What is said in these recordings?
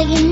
lagi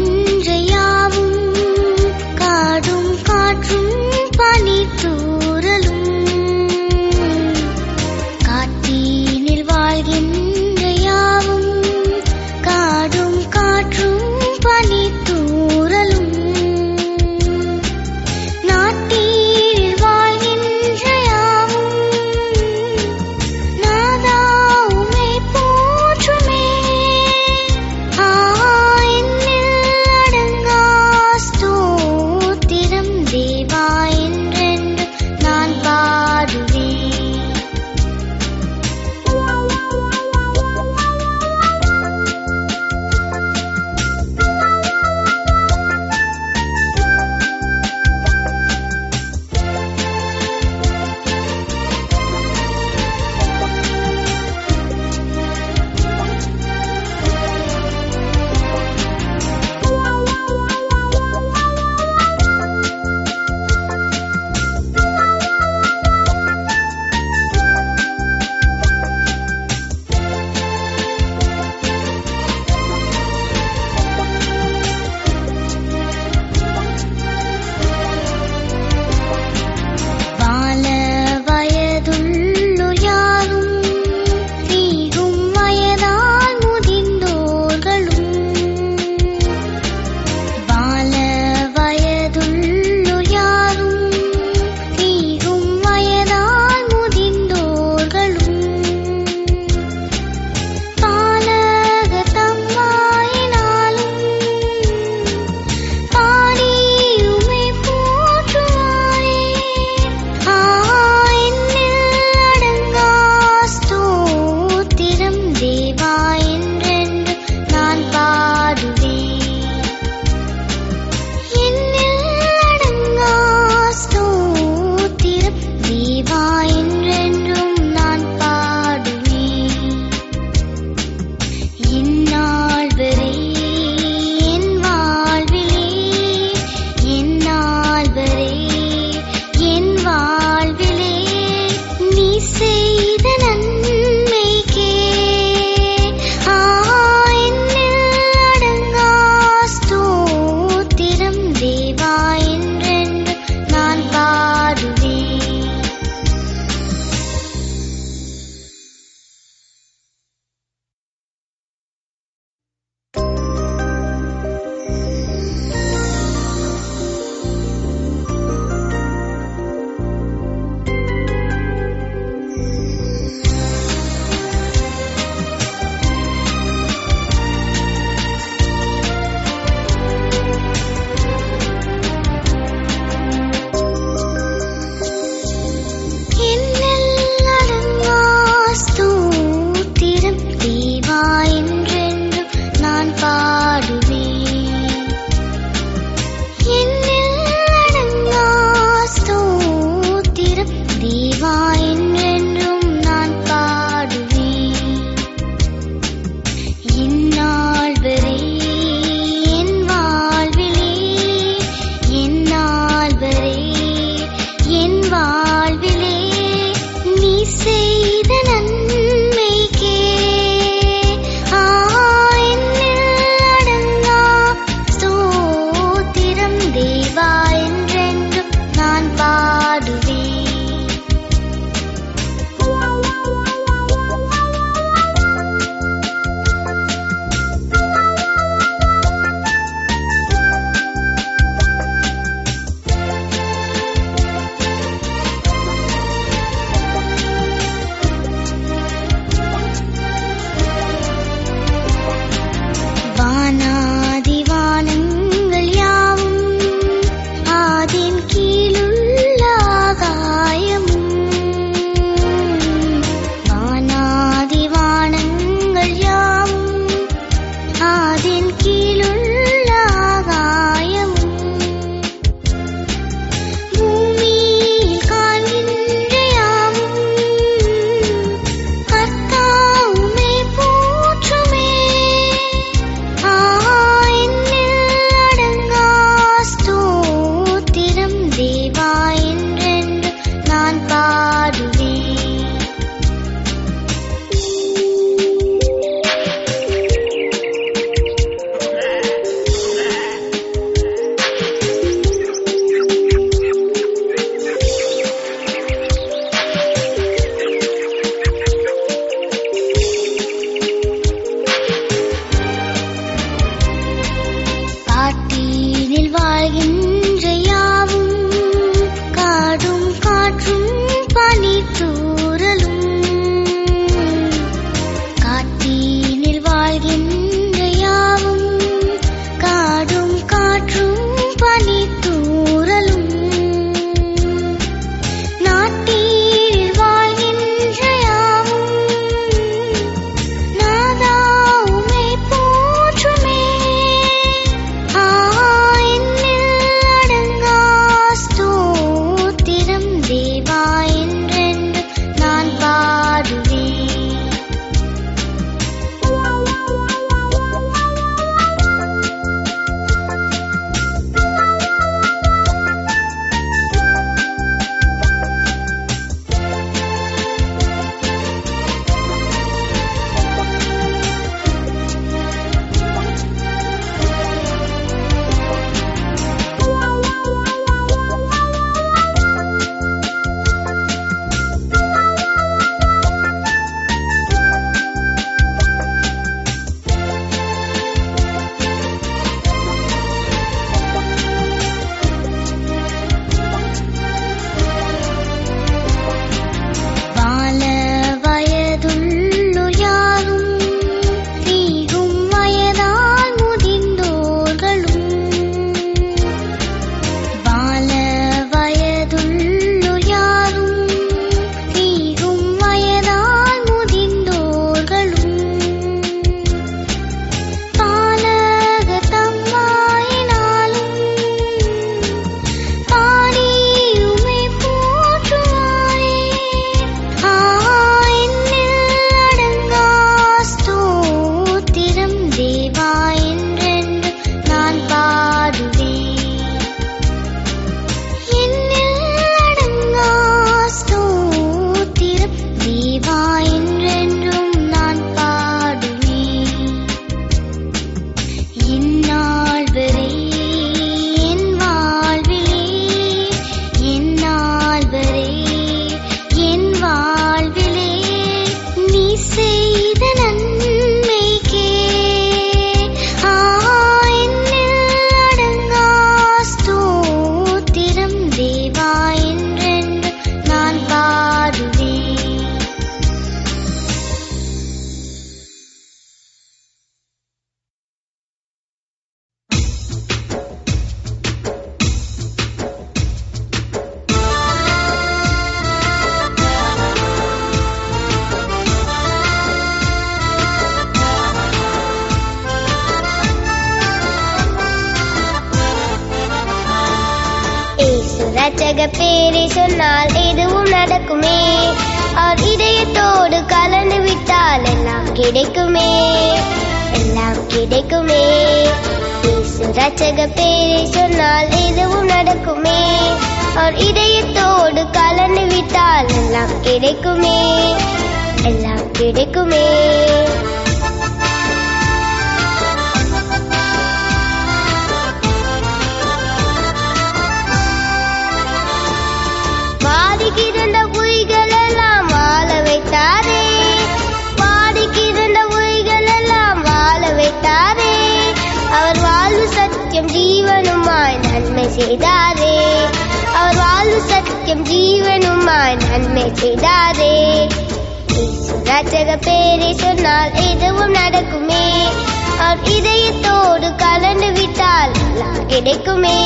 அவர் இதயத்தோடு கலந்து விட்டால் எல்லாம் கிடைக்குமே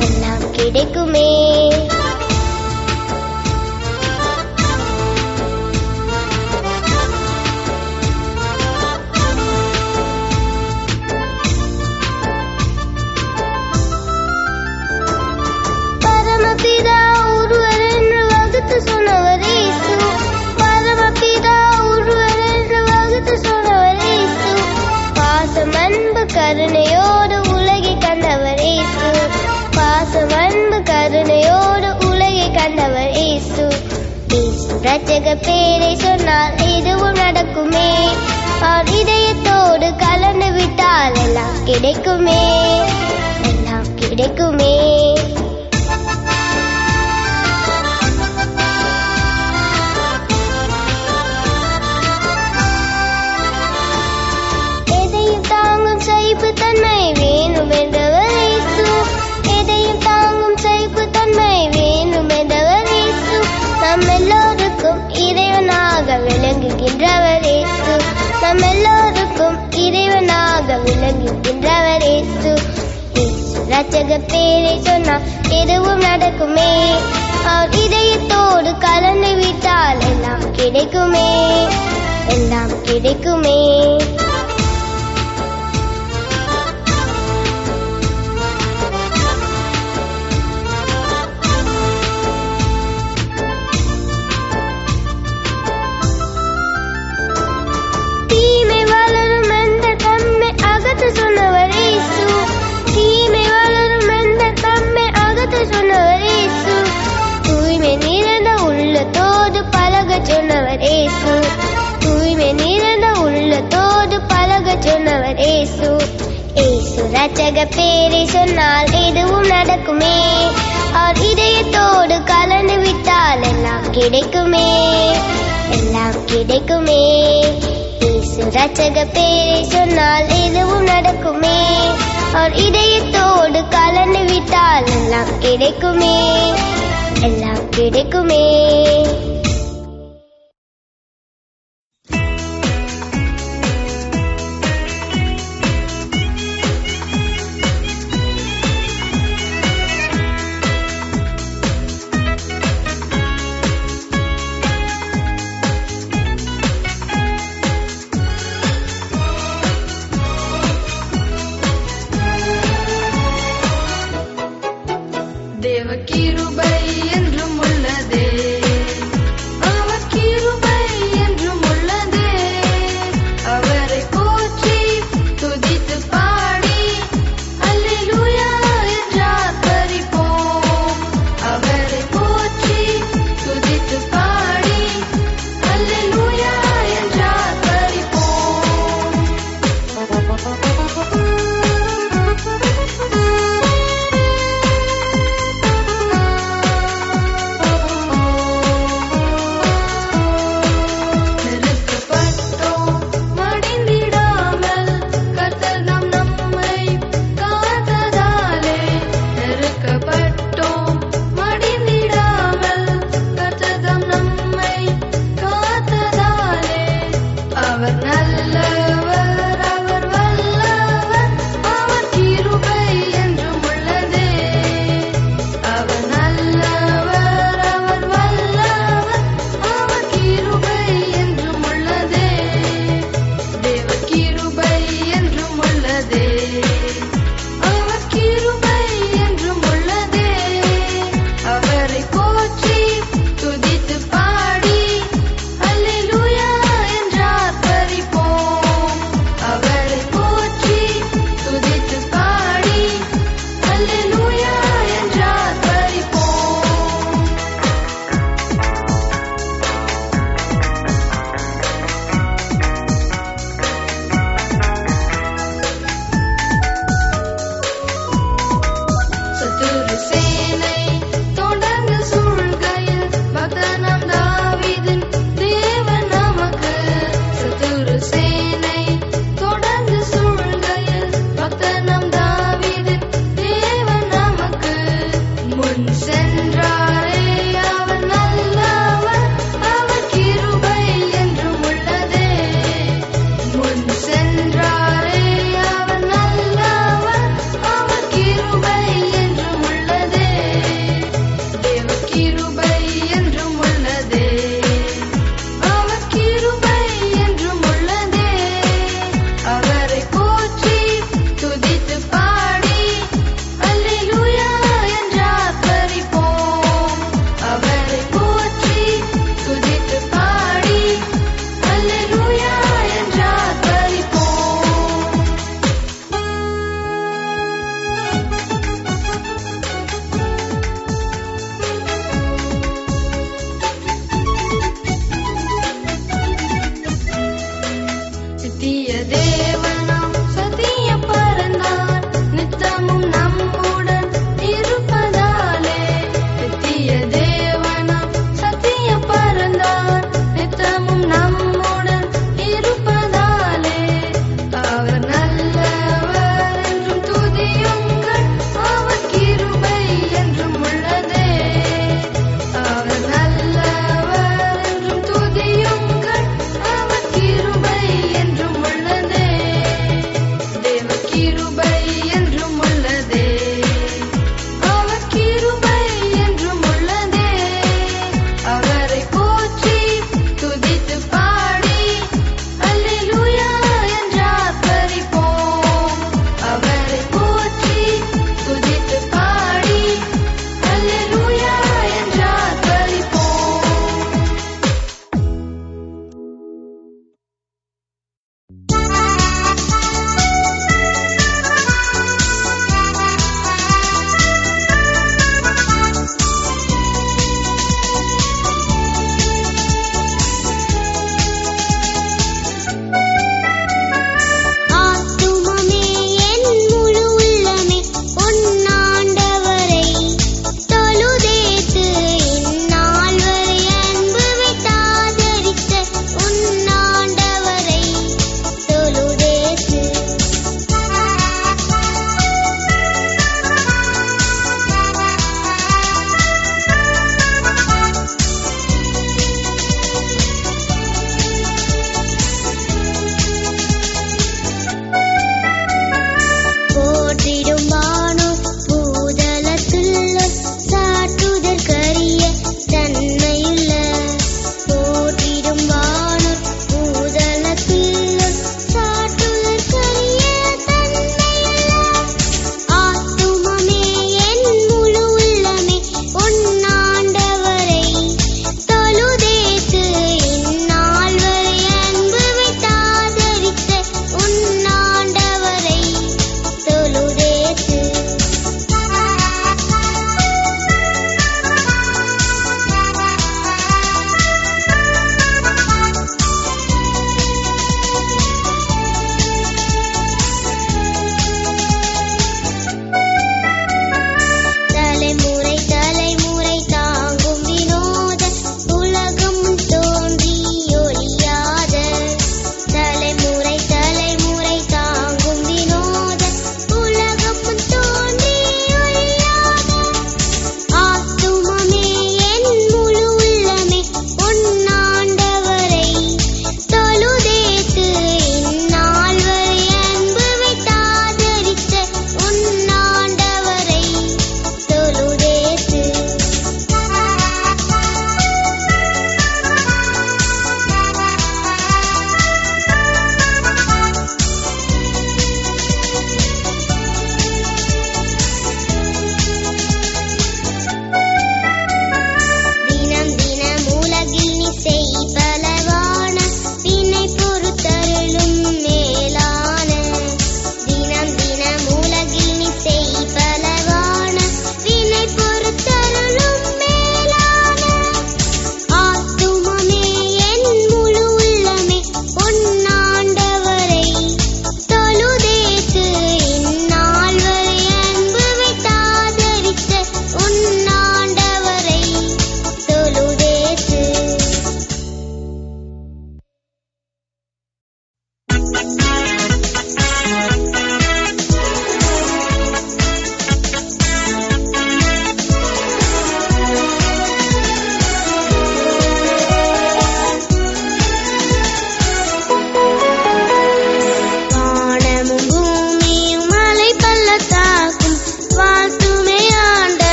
எல்லாம் கிடைக்குமே. ரச்சக பேரை சொன்னால் எதுவும் நடக்குமே. அவர் இதயத்தோடு கலந்து விட்டால் எல்லாம் கிடைக்குமே. எல்லாம் கிடைக்குமே. எதையும் தாங்கும் சைப்பு தன்மை வேணும் என்றவர் விளங்குகின்றவரேசு நம் எல்லோருக்கும் இறைவனாக விளங்குகின்றவரேசு. ரச்சக பேரை சொன்னால் எதுவும் நடக்குமே. அவர் இதயத்தோடு கலந்து விட்டால் எல்லாம் கிடைக்குமே. எல்லாம் கிடைக்குமே. நிறைந்த உள்ளத்தோடு பழக சொன்னவர் ஏசு. ஏசு ரச்சக பேரை சொன்னால் எதுவும் நடக்குமே. அவர் இதயத்தோடு கலந்து விட்டால் எல்லாம் கிடைக்குமே. எல்லாம் கிடைக்குமே. ஏசு ரச்சக பேரை சொன்னால் எதுவும் நடக்குமே. அவர் இதயத்தோடு கலந்து விட்டால் எல்லாம் கிடைக்குமே. எல்லாம் கிடைக்குமே.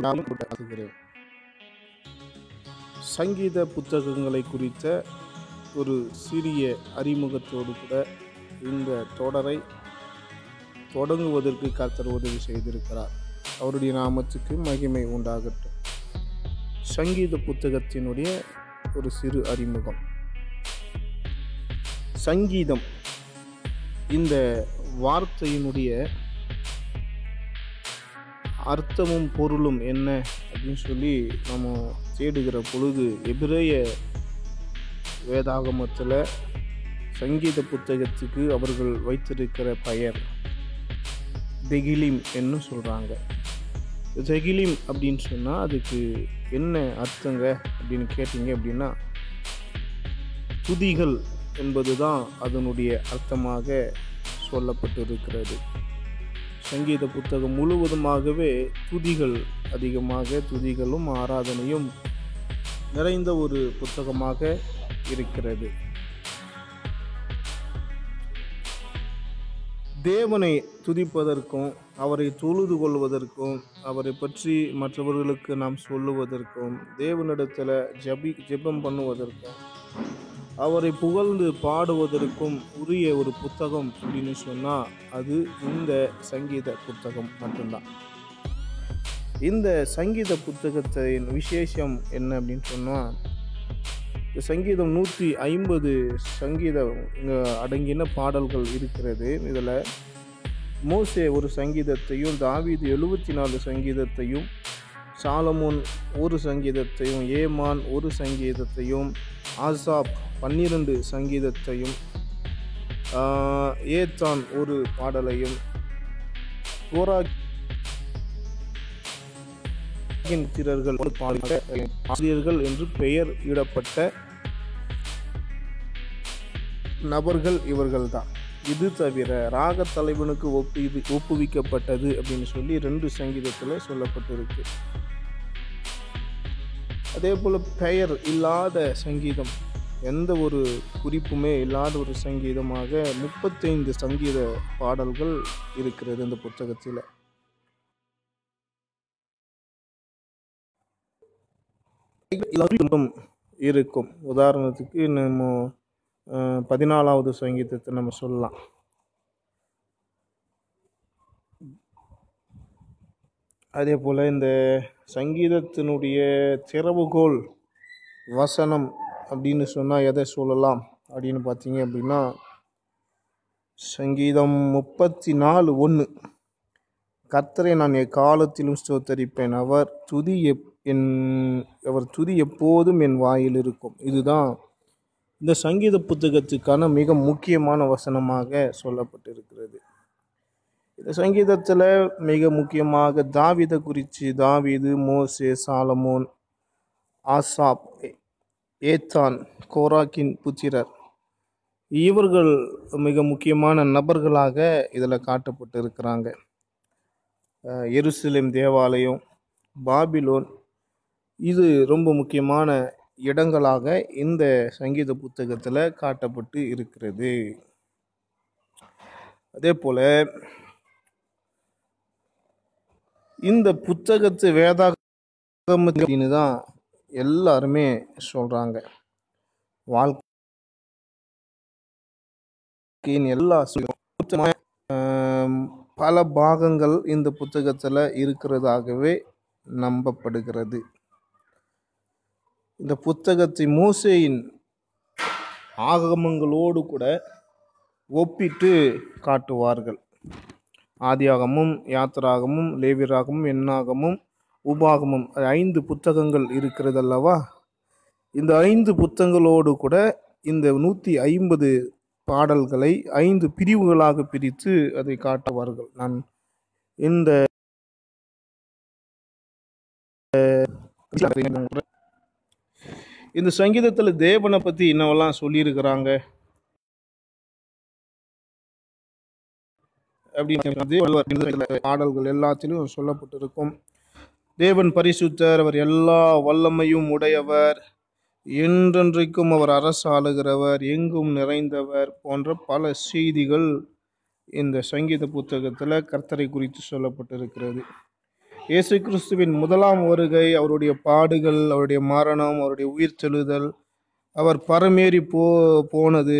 நாம் சங்கீத புத்தகங்களை குறித்த ஒரு சிறிய அறிமுகத்தோடு கூட இந்த தொடரை தொடங்குவதற்கு கர்த்தர் உதவி செய்திருக்கிறார். அவருடைய நாமத்துக்கு மகிமை உண்டாகட்டும். சங்கீத புத்தகத்தினுடைய ஒரு சிறு அறிமுகம். சங்கீதம் இந்த வார்த்தையினுடைய அர்த்தமும் பொருளும் என்ன அப்படின்னு சொல்லி நம்ம தேடுகிற பொழுது எபிரேய வேதாகமத்தில் சங்கீத புத்தகத்துக்கு அவர்கள் வைத்திருக்கிற பெயர் தெகிலிம் என்று சொல்கிறாங்க தெகிலிம் அப்படின்னு சொன்னால் அதுக்கு என்ன அர்த்தங்க அப்படின்னு கேட்டிங்க அப்படின்னா துதிகள் என்பது தான் அதனுடைய அர்த்தமாக சொல்லப்பட்டிருக்கிறது. சங்கீத புத்தகம் முழுவதுமாகவே துதிகள் அதிகமாக துதிகளும் ஆராதனையும் நிறைந்த ஒரு புத்தகமாக இருக்கிறது. தேவனை துதிப்பதற்கும் அவரை தொழுது கொள்வதற்கும் அவரை பற்றி மற்றவர்களுக்கு நாம் சொல்லுவதற்கும் தேவனிடத்தில் ஜபி ஜெபம் பண்ணுவதற்கும் அவரை புகழ்ந்து பாடுவதற்கும் உரிய ஒரு புத்தகம் அப்படின்னு சொன்னால் அது இந்த சங்கீத புத்தகம் மட்டும்தான். இந்த சங்கீத புத்தகத்தின் விசேஷம் என்ன அப்படின்னு சொன்னால் இந்த சங்கீதம் நூற்றி ஐம்பது சங்கீதம் அடங்கின பாடல்கள் இருக்கிறது. இதில் மோசே ஒரு சங்கீதத்தையும் தாவீது எழுபத்தி நாலு சங்கீதத்தையும் சாலமோன் ஒரு சங்கீதத்தையும் ஏமான் ஒரு சங்கீதத்தையும் ஆசாப் பன்னிரண்டு சங்கீதத்தையும் ஏத்தான் ஒரு பாடலையும் கோரா திரர்கள் ஒரு ஆசிரியர்கள் என்று பெயர் இடப்பட்ட நபர்கள் இவர்கள்தான். இது தவிர ராக தலைவனுக்கு ஒப்பு ஒப்புவிக்கப்பட்டது அப்படின்னு சொல்லி ரெண்டு சங்கீதத்தில் சொல்லப்பட்டிருக்கு. அதே போல் பெயர் இல்லாத சங்கீதம் எந்த ஒரு குறிப்புமே இல்லாத ஒரு சங்கீதமாக முப்பத்தைந்து சங்கீத பாடல்கள் இருக்கிறது இந்த புத்தகத்தில். எல்லாரும் இருக்கும். உதாரணத்துக்கு நம்ம பதினாலாவது சங்கீதத்தை நம்ம சொல்லலாம். அதே போல் இந்த சங்கீதத்தினுடைய திறவுகோல் வசனம் அப்படின்னு சொன்னால் எதை சொல்லலாம்? அப்படின்னு பார்த்தீங்க அப்படின்னா சங்கீதம் முப்பத்தி நாலு ஒன்று கர்த்தரை நான் எக்காலத்திலும் ஸ்தோத்தரிப்பேன். அவர் துதி எப் என் அவர் துதி எப்போதும் என் வாயில் இருக்கும். இதுதான் இந்த சங்கீத புத்தகத்துக்கான மிக முக்கியமான வசனமாக சொல்லப்பட்டிருக்கிறது. இந்த சங்கீதத்தில் மிக முக்கியமாக தாவிதை குறித்து தாவிது மோசே சாலமோன் ஆசாப் ஏத்தான் கோராக்கின் புத்திரர். இவர்கள் மிக முக்கியமான நபர்களாக இதில் காட்டப்பட்டு இருக்கிறாங்க எருசலேம் தேவாலயம் பாபிலோன் இது ரொம்ப முக்கியமான இடங்களாக இந்த சங்கீத புத்தகத்தில் காட்டப்பட்டு இருக்கிறது. அதே போல் இந்த புத்தகத்து வேதாகமத்தின்னு தான் எல்லாருமே சொல்கிறாங்க வாழ்க்கையின் எல்லா பல பாகங்கள் இந்த புத்தகத்தில் இருக்கிறதாகவே நம்பப்படுகிறது. இந்த புத்தகத்தை மூசையின் ஆகமங்களோடு கூட ஒப்பிட்டு காட்டுவார்கள். ஆதியாகமும் யாத்திராகமும் லேவிராகமும் எண்ணாகமும் உபாகமும். ஐந்து புத்தகங்கள் இருக்கிறது அல்லவா இந்த ஐந்து புத்தகங்களோடு கூட இந்த நூற்றி ஐம்பது பாடல்களை ஐந்து பிரிவுகளாக பிரித்து அதை காட்டுவார்கள். நான் இந்த இந்த சங்கீதத்தில் தேவனை பற்றி என்னவெல்லாம் சொல்லியிருக்கிறாங்க? அப்படின்னு பாடல்கள் எல்லாத்திலும் சொல்லப்பட்டிருக்கும். தேவன் பரிசுத்தர் அவர் எல்லா வல்லமையும் உடையவர் என்றென்றைக்கும் அவர் அரசாளுகிறவர் எங்கும் நிறைந்தவர் போன்ற பல செய்திகள் இந்த சங்கீத புத்தகத்தில் கர்த்தரை குறித்து சொல்லப்பட்டிருக்கிறது. இயேசு கிறிஸ்துவின் முதலாம் வருகை அவருடைய பாடுகள் அவருடைய மரணம் அவருடைய உயிர் செலுதல் அவர் பரமேறி போ போனது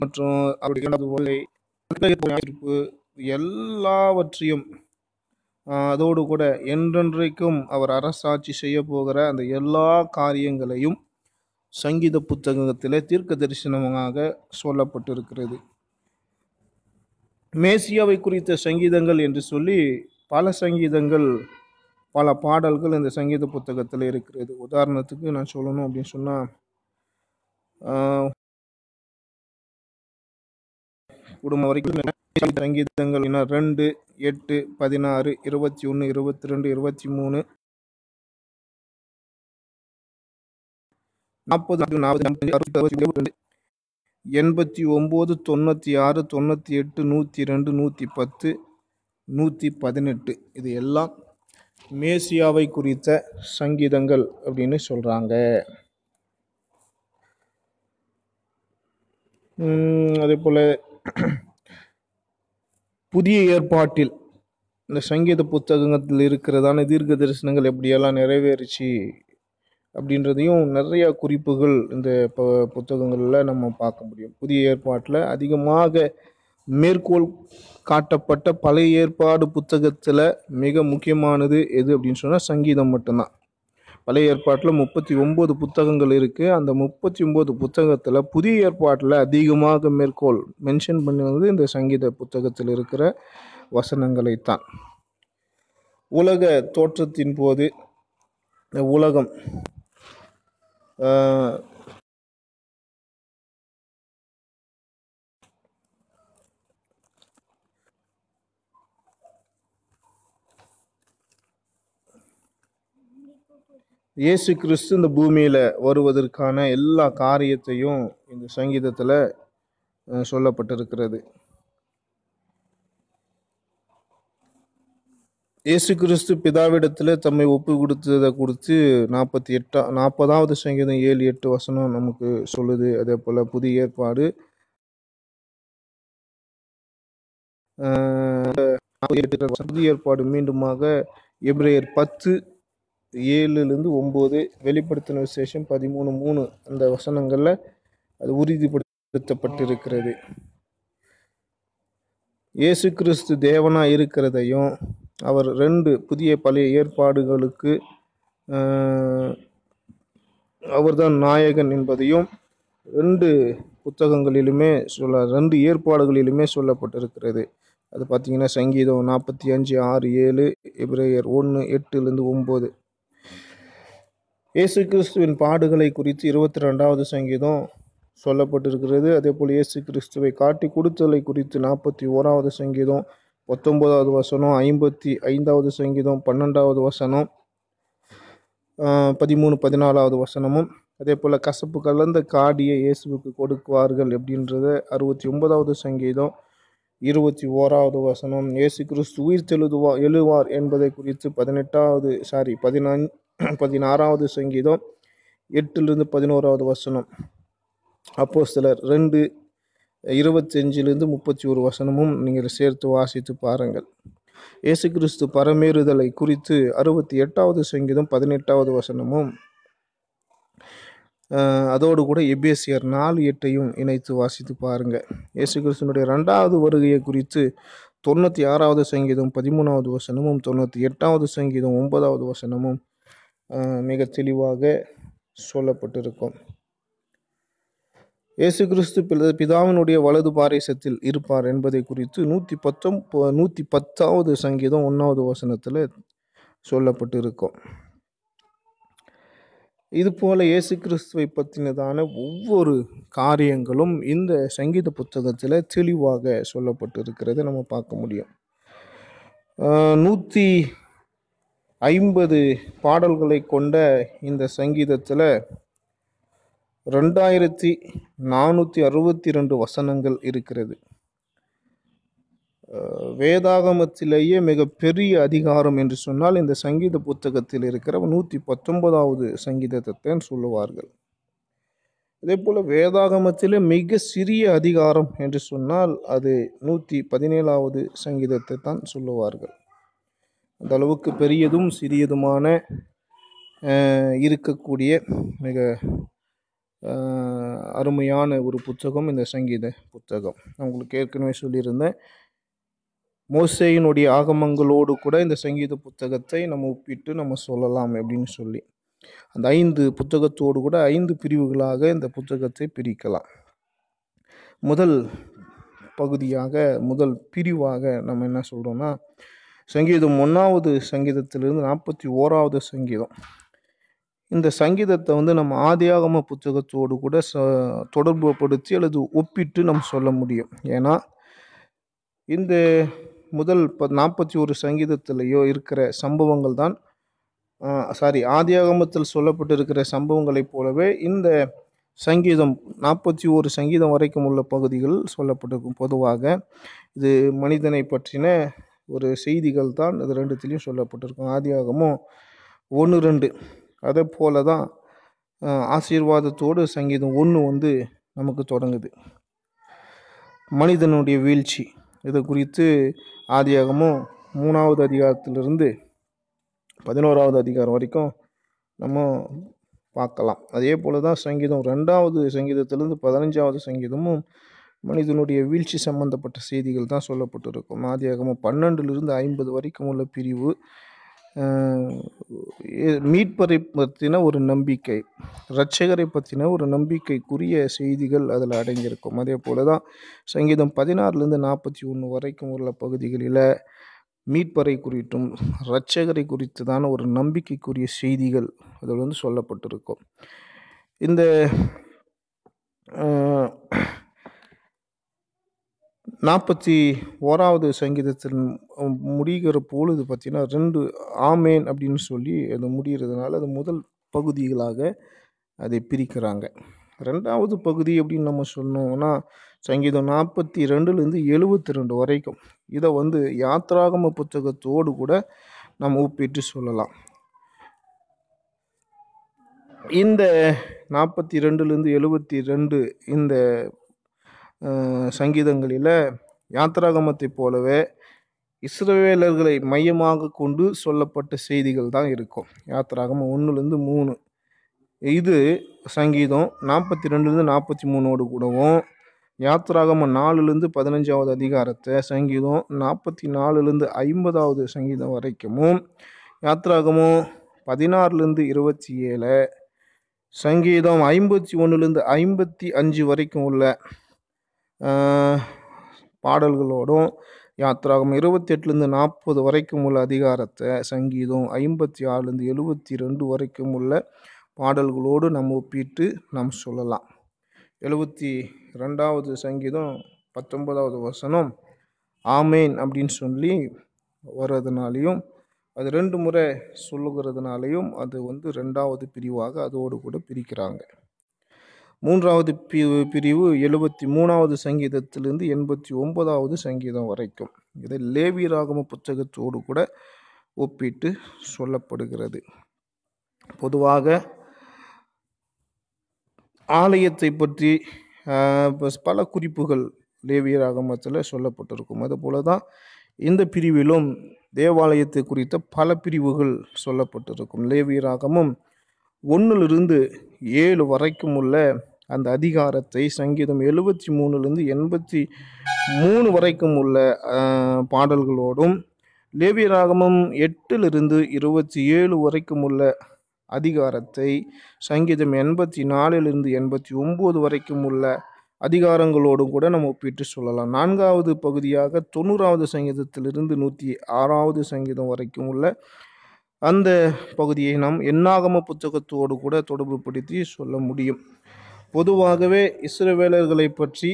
மற்றும் அவருடைய இரண்டாவது எல்லாவற்றையும் அதோடு கூட என்றென்றைக்கும் அவர் அரசாட்சி செய்ய போகிற அந்த எல்லா காரியங்களையும் சங்கீத புத்தகத்தில் தீர்க்க தரிசனமாக சொல்லப்பட்டிருக்கிறது. மேசியாவை குறித்த சங்கீதங்கள் என்று சொல்லி பல சங்கீதங்கள் பல பாடல்கள் இந்த சங்கீத புத்தகத்தில் இருக்கிறது. உதாரணத்துக்கு நான் சொல்லணும் அப்படின்னு சொன்னால் குடும்பம் வரைக்கும் சங்கீதங்கள் என ரெண்டு எட்டு பதினாறு இருபத்தி ஒன்று இருபத்தி ரெண்டு இருபத்தி மூணு. நாற்பது நாற்பது அறுபத்தி எண்பத்தி ஒம்பது தொண்ணூற்றி ஆறு தொண்ணூற்றி எட்டு நூற்றி ரெண்டு நூற்றி பத்து நூற்றி பதினெட்டு. இது எல்லாம் மேசியாவை குறித்த சங்கீதங்கள் அப்படின்னு சொல்கிறாங்க அதே போல் புதிய ஏற்பாட்டில் இந்த சங்கீத புத்தகத்தில் இருக்கிறதான தீர்க்க தரிசனங்கள் எப்படியெல்லாம் நிறைவேறுச்சு அப்படின்றதையும் நிறையா குறிப்புகள் இந்த ப புத்தகங்களில் நம்ம பார்க்க முடியும். புதிய ஏற்பாட்டில் அதிகமாக மேற்கோள் காட்டப்பட்ட பழைய ஏற்பாடு புத்தகத்தில் மிக முக்கியமானது எது அப்படின்னு சொன்னால் சங்கீதம் மட்டும்தான். பழைய ஏற்பாட்டில் முப்பத்தி ஒம்பது புத்தகங்கள் இருக்குது அந்த முப்பத்தி ஒம்பது புத்தகத்தில் புதிய ஏற்பாட்டில் அதிகமாக மேற்கோள் மென்ஷன் பண்ணுவது இந்த சங்கீத புத்தகத்தில் இருக்கிற வசனங்களைத்தான். உலக தோற்றத்தின் போது உலகம் இயேசு கிறிஸ்து இந்த பூமியில் வருவதற்கான எல்லா காரியத்தையும் இந்த சங்கீதத்தில் சொல்லப்பட்டிருக்கிறது. இயேசு கிறிஸ்து பிதாவிடத்தில் தம்மை ஒப்பு கொடுத்ததை கொடுத்து நாற்பத்தி எட்டா நாற்பதாவது சங்கீதம் ஏழு எட்டு வசனம் நமக்கு சொல்லுது. அதே போல் புதிய ஏற்பாடு. புதிய ஏற்பாடு மீண்டுமாக எப்ரேயர் பத்து ஏழுலேருந்து ஒம்பது வெளிப்படுத்தின விசேஷம் பதிமூணு மூணு அந்த வசனங்களில் அது உறுதிப்படுத்தப்பட்டிருக்கிறது. இயேசு கிறிஸ்து தேவனாக இருக்கிறதையும் அவர் ரெண்டு புதிய பழைய ஏற்பாடுகளுக்கு அவர்தான் நாயகன் என்பதையும் ரெண்டு புத்தகங்களிலுமே சொல்ல ரெண்டு ஏற்பாடுகளிலுமே சொல்லப்பட்டிருக்கிறது. அது பார்த்தீங்கன்னா சங்கீதம் நாற்பத்தி அஞ்சு ஆறு ஏழு எபிரேயர் ஒன்று எட்டுலேருந்து ஒம்பது. இயேசு கிறிஸ்துவின் பாடுகளை குறித்து இருபத்தி ரெண்டாவது சங்கீதம் சொல்லப்பட்டிருக்கிறது. அதே போல் இயேசு கிறிஸ்துவை காட்டி கொடுத்தலை குறித்து நாற்பத்தி ஓராவது சங்கீதம் பத்தொன்பதாவது வசனம் ஐம்பத்தி ஐந்தாவது சங்கீதம் பன்னெண்டாவது வசனம் பதிமூணு பதினாலாவது வசனமும். அதே போல் கசப்பு கலந்த காடியை இயேசுவுக்கு கொடுக்குவார்கள் அப்படின்றத அறுபத்தி ஒன்பதாவது சங்கீதம் இருபத்தி ஓராவது வசனம். இயேசு கிறிஸ்து உயிர் தெழுதுவா எழுவார் என்பதை குறித்து பதினெட்டாவது சாரி பதினான் பதினாறாவது சங்கீதம் எட்டிலிருந்து பதினோராவது வசனம். அப்போ சிலர் ரெண்டு இருபத்தஞ்சிலிருந்து முப்பத்தி ஒரு வசனமும் நீங்கள் சேர்த்து வாசித்து பாருங்கள். இயேசு கிறிஸ்து பரமேறுதலை குறித்து அறுபத்தி எட்டாவது சங்கீதம் பதினெட்டாவது வசனமும் அதோடு கூட எபேசியர் நாலு எட்டையும் இணைத்து வாசித்து பாருங்க. இயேசு கிறிஸ்துனுடைய ரெண்டாவது வருகையை குறித்து தொண்ணூற்றி ஆறாவது சங்கீதம் பதிமூணாவது வசனமும் தொண்ணூற்றி எட்டாவது சங்கீதம் ஒன்பதாவது வசனமும் மிக தெளிவாக சொல்லப்பட்டிருக்கும். இயேசு கிறிஸ்து பிதாவினுடைய வலது பாரிசத்தில் இருப்பார் என்பதை குறித்து நூற்றி பத்தொம் நூற்றி பத்தாவது சங்கீதம் ஒன்றாவது வசனத்தில் சொல்லப்பட்டிருக்கும். இதுபோல் இயேசு கிறிஸ்துவை பற்றினதான ஒவ்வொரு காரியங்களும் இந்த சங்கீத புத்தகத்தில் தெளிவாக சொல்லப்பட்டிருக்கிறதை. நம்ம பார்க்க முடியும். நூற்றி ஐம்பது பாடல்களை கொண்ட இந்த சங்கீதத்தில் ரெண்டாயிரத்தி நானூற்றி அறுபத்தி ரெண்டு வசனங்கள் இருக்கிறது. வேதாகமத்திலேயே மிக பெரிய அதிகாரம் என்று சொன்னால் இந்த சங்கீத புத்தகத்தில் இருக்கிற நூற்றி பத்தொன்பதாவது சங்கீதத்தை சொல்லுவார்கள். அதே போல் வேதாகமத்திலே மிக சிறிய அதிகாரம் என்று சொன்னால் அது நூற்றி பதினேழாவது சங்கீதத்தை தான் சொல்லுவார்கள். அந்த அளவுக்கு பெரியதும் சிறியதுமான இருக்கக்கூடிய மிக அருமையான ஒரு புத்தகம் இந்த சங்கீத புத்தகம். நான் உங்களுக்கு ஏற்கனவே சொல்லியிருந்தேன். மோசேயினுடைய ஆகமங்களோடு கூட இந்த சங்கீத புத்தகத்தை நம்ம ஒப்பிட்டு நம்ம சொல்லலாம் அப்படின்னு சொல்லி. அந்த ஐந்து புத்தகத்தோடு கூட ஐந்து பிரிவுகளாக இந்த புத்தகத்தை பிரிக்கலாம். முதல் பகுதியாக முதல் பிரிவாக நம்ம என்ன சொல்கிறோம்னா சங்கீதம் ஒன்றாவது சங்கீதத்திலிருந்து நாற்பத்தி ஓராவது சங்கீதம். இந்த சங்கீதத்தை வந்து நம்ம ஆதியாகம புத்தகத்தோடு கூட ச தொடர்புபடுத்தி அல்லது ஒப்பிட்டு நம்ம சொல்ல முடியும். ஏன்னா இந்த முதல் ப நாற்பத்தி ஒரு சங்கீதத்திலேயோ இருக்கிற சம்பவங்கள் தான் சாரி ஆதியாகமத்தில் சொல்லப்பட்டிருக்கிற சம்பவங்களைப் போலவே இந்த சங்கீதம் நாற்பத்தி ஒரு சங்கீதம் வரைக்கும் உள்ள பகுதிகள் சொல்லப்பட்டிருக்கும். பொதுவாக இது மனிதனை பற்றின ஒரு செய்திகள் தான் இது ரெண்டுத்திலையும் சொல்லப்பட்டிருக்கும். ஆதியாகமும் ஒன்று ரெண்டு. அதே போல தான் ஆசீர்வாதத்தோடு சங்கீதம் ஒன்று வந்து நமக்கு தொடங்குது. மனிதனுடைய வீழ்ச்சி. இது குறித்து ஆதியாகமும் மூணாவது அதிகாரத்திலிருந்து பதினோராவது அதிகாரம் வரைக்கும் நம்ம பார்க்கலாம். அதே போல தான் சங்கீதம் ரெண்டாவது சங்கீதத்திலிருந்து பதினஞ்சாவது சங்கீதமும் மனிதனுடைய வீழ்ச்சி சம்பந்தப்பட்ட செய்திகள் தான் சொல்லப்பட்டிருக்கும். ஆதியாகமும் பன்னெண்டுலேருந்து ஐம்பது வரைக்கும் உள்ள பிரிவு மீட்பரை பற்றின ஒரு நம்பிக்கை இரட்சகரை பற்றின ஒரு நம்பிக்கைக்குரிய செய்திகள் அதில் அடங்கியிருக்கும். அதே போல தான் சங்கீதம் பதினாறுலேருந்து நாற்பத்தி ஒன்று வரைக்கும் உள்ள பகுதிகளில் மீட்பரை குறித்தும் இரட்சகரை குறித்ததான ஒரு நம்பிக்கைக்குரிய செய்திகள் அதில் வந்து சொல்லப்பட்டிருக்கும். இந்த நாற்பத்தி ஓராவது சங்கீதத்தில் முடிகிற பொழுது பார்த்தீங்கன்னா ரெண்டு ஆமேன் அப்படின்னு சொல்லி அது முடிகிறதுனால அது முதல் பகுதிகளாக அதை பிரிக்கிறாங்க. ரெண்டாவது பகுதி அப்படின்னு நம்ம சொன்னோம்னா சங்கீதம் நாற்பத்தி ரெண்டுலேருந்து எழுபத்தி ரெண்டு வரைக்கும். இதை வந்து யாத்ராகம புத்தகத்தோடு கூட நம்ம ஒப்பிட்டு சொல்லலாம். இந்த நாற்பத்தி ரெண்டுலேருந்து எழுபத்தி ரெண்டு இந்த சங்கீதங்களில் யாத்ராகமத்தை போலவே இஸ்ரவேலர்களை மையமாக கொண்டு சொல்லப்பட்ட செய்திகள் தான் இருக்கும். யாத்ராகமம் ஒன்றுலேருந்து மூணு. இது சங்கீதம் நாற்பத்தி ரெண்டுலேருந்து நாற்பத்தி மூணோடு கூடவும் யாத்ராகம நாலுலேருந்து பதினஞ்சாவது அதிகாரத்தை சங்கீதம் நாற்பத்தி நாலுலேருந்து ஐம்பதாவது சங்கீதம் வரைக்கும் யாத்ராகமும் பதினாறுலேருந்து இருபத்தி ஏழு சங்கீதம் ஐம்பத்தி ஒன்றுலேருந்து ஐம்பத்தி அஞ்சு வரைக்கும் உள்ள பாடல்களோடும் யாத்ராகம் இருபத்தி எட்டுலேருந்து நாற்பது வரைக்கும் உள்ள அதிகாரத்தை சங்கீதம் ஐம்பத்தி ஆறுலேருந்து எழுபத்தி ரெண்டு வரைக்கும் உள்ள பாடல்களோடு நம்ம ஒப்பிட்டு நாம் சொல்லலாம். எழுபத்தி ரெண்டாவது சங்கீதம் பத்தொன்பதாவது வசனம் ஆமேன் அப்படின்னு சொல்லி வர்றதுனாலையும் அது ரெண்டு முறை சொல்லுகிறதுனாலையும் அது வந்து ரெண்டாவது பிரிவாக அதோடு கூட பிரிக்கிறாங்க. மூன்றாவது பி பிரிவு எழுபத்தி மூணாவது சங்கீதத்திலிருந்து எண்பத்தி ஒன்பதாவது சங்கீதம் வரைக்கும். இது லேவி ராகம புத்தகத்தோடு கூட ஒப்பிட்டு சொல்லப்படுகிறது. பொதுவாக ஆலயத்தை பற்றி பல குறிப்புகள் லேவிய ராகமத்தில் சொல்லப்பட்டிருக்கும். அதுபோல தான் இந்த பிரிவிலும் தேவாலயத்தை குறித்த பல பிரிவுகள் சொல்லப்பட்டிருக்கும். லேவிய ராகமும் ஒன்றிலிருந்து ஏழு வரைக்கும் உள்ள அந்த அதிகாரத்தை சங்கீதம் எழுபத்தி மூணுலேருந்து எண்பத்தி மூணு வரைக்கும் உள்ள பாடல்களோடும் லேவிய ராகமம் எட்டிலிருந்து இருபத்தி ஏழு வரைக்கும் உள்ள அதிகாரத்தை சங்கீதம் எண்பத்தி நாலிலிருந்து எண்பத்தி ஒம்பது வரைக்கும் உள்ள அதிகாரங்களோடும் கூட நம்ம ஒப்பிட்டு சொல்லலாம். நான்காவது பகுதியாக தொண்ணூறாவது சங்கீதத்திலிருந்து நூற்றி ஆறாவது சங்கீதம் வரைக்கும் உள்ள அந்த பகுதியை நாம் எண்ணாகம புத்தகத்தோடு கூட தொடர்புபடுத்தி சொல்ல முடியும். பொதுவாகவே இஸ்ரவேலர்களை பற்றி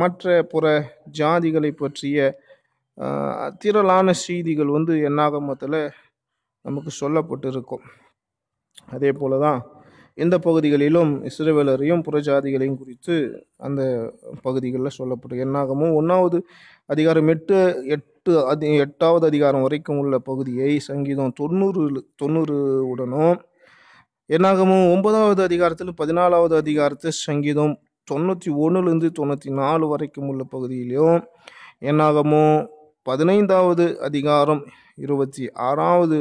மற்ற புற ஜாதிகளை பற்றிய திரளான செய்திகள் வந்து எண்ணாகமத்தில் நமக்கு சொல்லப்பட்டிருக்கும். அதே போல தான் இந்த பகுதிகளிலும் இஸ்ரேவேலரையும் புறஜாதிகளையும் குறித்து அந்த பகுதிகளில் சொல்லப்படும். என்னாகமும் ஒன்றாவது அதிகாரம் எட்டு எட்டு அதி எட்டாவது அதிகாரம் வரைக்கும் உள்ள பகுதியை சங்கீதம் தொண்ணூறு தொண்ணூறு உடனும் என்னாகமும் ஒன்பதாவது அதிகாரத்தில் பதினாலாவது அதிகாரத்து சங்கீதம் தொண்ணூற்றி ஒன்றுலேருந்து தொண்ணூற்றி நாலு வரைக்கும் உள்ள பகுதியிலையும் என்னாகமும் பதினைந்தாவது அதிகாரம் இருபத்தி ஆறாவது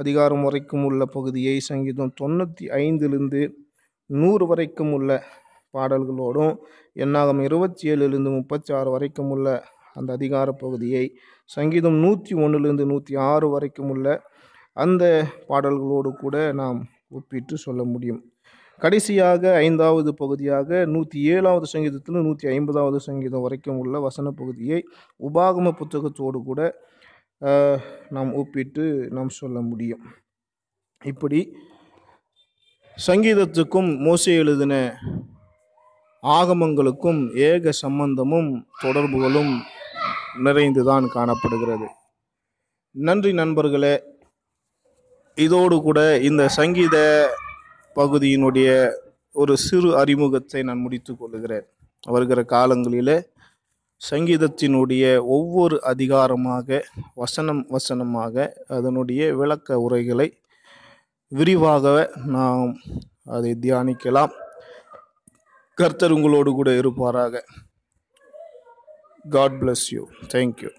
அதிகாரம் வரைக்கும் உள்ள பகுதியை சங்கீதம் தொண்ணூற்றி ஐந்துலேருந்து நூறு வரைக்கும் உள்ள பாடல்களோடும் எண்ணாகம் இருபத்தி ஏழுலேருந்து முப்பத்தி ஆறு வரைக்கும் உள்ள அந்த அதிகார பகுதியை சங்கீதம் நூற்றி ஒன்றுலேருந்து நூற்றி ஆறு வரைக்கும் உள்ள அந்த பாடல்களோடு கூட நாம் ஒப்பிட்டு சொல்ல முடியும். கடைசியாக ஐந்தாவது பகுதியாக நூற்றி ஏழாவது சங்கீதத்தில் நூற்றி ஐம்பதாவது சங்கீதம் வரைக்கும் உள்ள வசன பகுதியை உபாகம புத்தகத்தோடு கூட நாம் ஒப்பிட்டு நாம் சொல்ல முடியும். இப்படி சங்கீதத்துக்கும் மோசை எழுதின ஆகமங்களுக்கும் ஏக சம்பந்தமும் தொடர்புகளும் நிறைந்துதான் காணப்படுகிறது. நன்றி நண்பர்களே. இதோடு கூட இந்த சங்கீத பகுதியினுடைய ஒரு சிறு அறிமுகத்தை நான் முடித்து கொள்கிறேன். வருகிற காலங்களிலே சங்கீதத்தினுடைய ஒவ்வொரு அதிகாரமாக வசனம் வசனமாக அதனுடைய விளக்க உரைகளை விரிவாக நாம் அதை தியானிக்கலாம். கர்த்தர் உங்களோடு கூட இருப்பாராக. God bless you thank you